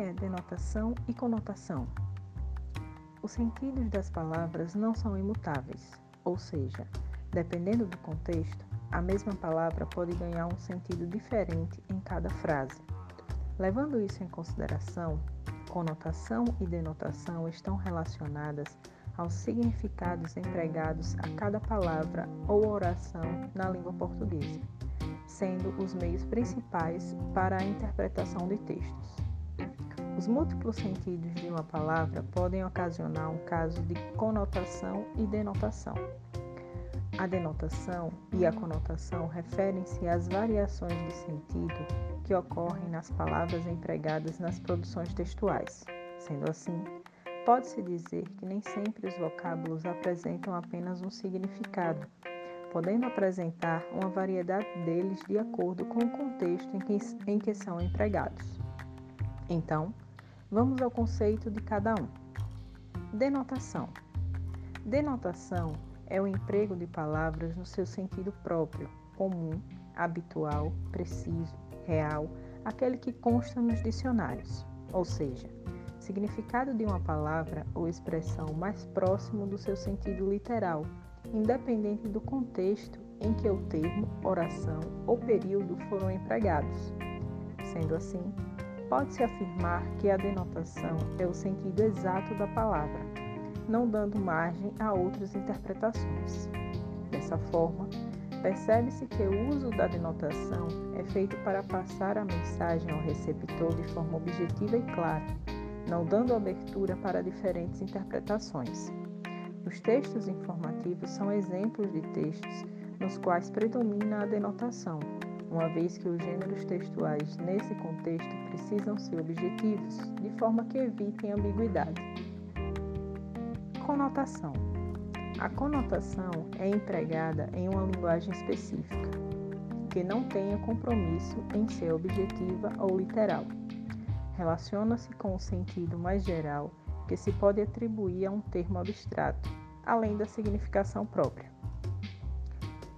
é denotação e conotação? Os sentidos das palavras não são imutáveis, ou seja, dependendo do contexto, a mesma palavra pode ganhar um sentido diferente em cada frase. Levando isso em consideração, conotação e denotação estão relacionadas aos significados empregados a cada palavra ou oração na língua portuguesa, sendo os meios principais para a interpretação de textos. Os múltiplos sentidos de uma palavra podem ocasionar um caso de conotação e denotação. A denotação e a conotação referem-se às variações de sentido que ocorrem nas palavras empregadas nas produções textuais. Sendo assim, Pode-se dizer que nem sempre os vocábulos apresentam apenas um significado, podendo apresentar uma variedade deles de acordo com o contexto em que, em que são empregados. Então, vamos ao conceito de cada um. Denotação. Denotação é o emprego de palavras no seu sentido próprio, comum, habitual, preciso, real, aquele que consta nos dicionários, ou seja, significado de uma palavra ou expressão mais próximo do seu sentido literal, independente do contexto em que o termo, oração ou período foram empregados. Sendo assim, pode-se afirmar que a denotação é o sentido exato da palavra, não dando margem a outras interpretações. Dessa forma, percebe-se que o uso da denotação é feito para passar a mensagem ao receptor de forma objetiva e clara não dando abertura para diferentes interpretações. Os textos informativos são exemplos de textos nos quais predomina a denotação, uma vez que os gêneros textuais nesse contexto precisam ser objetivos, de forma que evitem ambiguidade. Conotação: A conotação é empregada em uma linguagem específica, que não tenha compromisso em ser objetiva ou literal relaciona-se com o sentido mais geral que se pode atribuir a um termo abstrato, além da significação própria.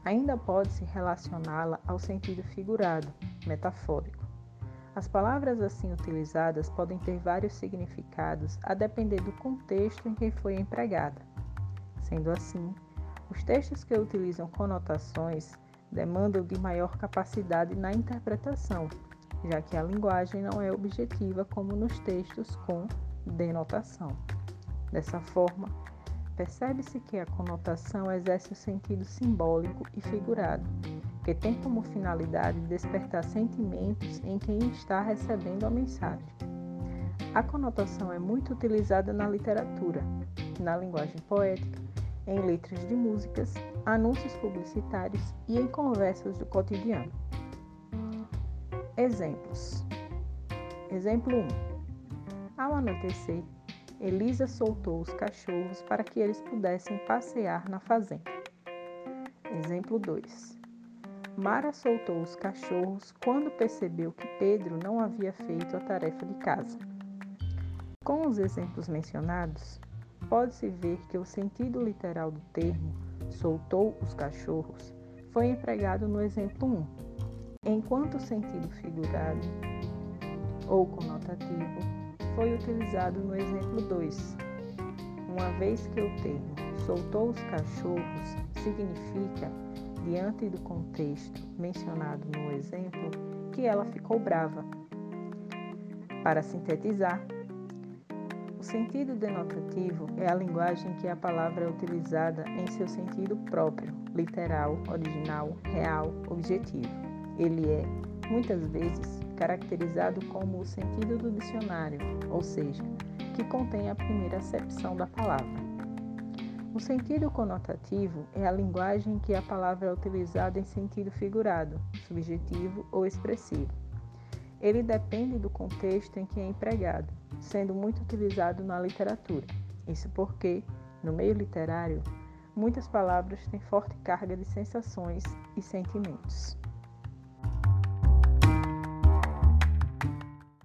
Ainda pode-se relacioná-la ao sentido figurado, metafórico. As palavras assim utilizadas podem ter vários significados a depender do contexto em que foi empregada. Sendo assim, os textos que utilizam conotações demandam de maior capacidade na interpretação já que a linguagem não é objetiva como nos textos com denotação. Dessa forma, percebe-se que a conotação exerce o sentido simbólico e figurado, que tem como finalidade despertar sentimentos em quem está recebendo a mensagem. A conotação é muito utilizada na literatura, na linguagem poética, em letras de músicas, anúncios publicitários e em conversas do cotidiano. Exemplos. Exemplo 1. Ao anoitecer, Elisa soltou os cachorros para que eles pudessem passear na fazenda. Exemplo 2. Mara soltou os cachorros quando percebeu que Pedro não havia feito a tarefa de casa. Com os exemplos mencionados, pode-se ver que o sentido literal do termo soltou os cachorros foi empregado no exemplo 1 enquanto o sentido figurado ou conotativo foi utilizado no exemplo 2. Uma vez que o termo soltou os cachorros significa, diante do contexto mencionado no exemplo, que ela ficou brava. Para sintetizar, o sentido denotativo é a linguagem que a palavra é utilizada em seu sentido próprio, literal, original, real, objetivo. Ele é, muitas vezes, caracterizado como o sentido do dicionário, ou seja, que contém a primeira acepção da palavra. O sentido conotativo é a linguagem que a palavra é utilizada em sentido figurado, subjetivo ou expressivo. Ele depende do contexto em que é empregado, sendo muito utilizado na literatura. Isso porque, no meio literário, muitas palavras têm forte carga de sensações e sentimentos.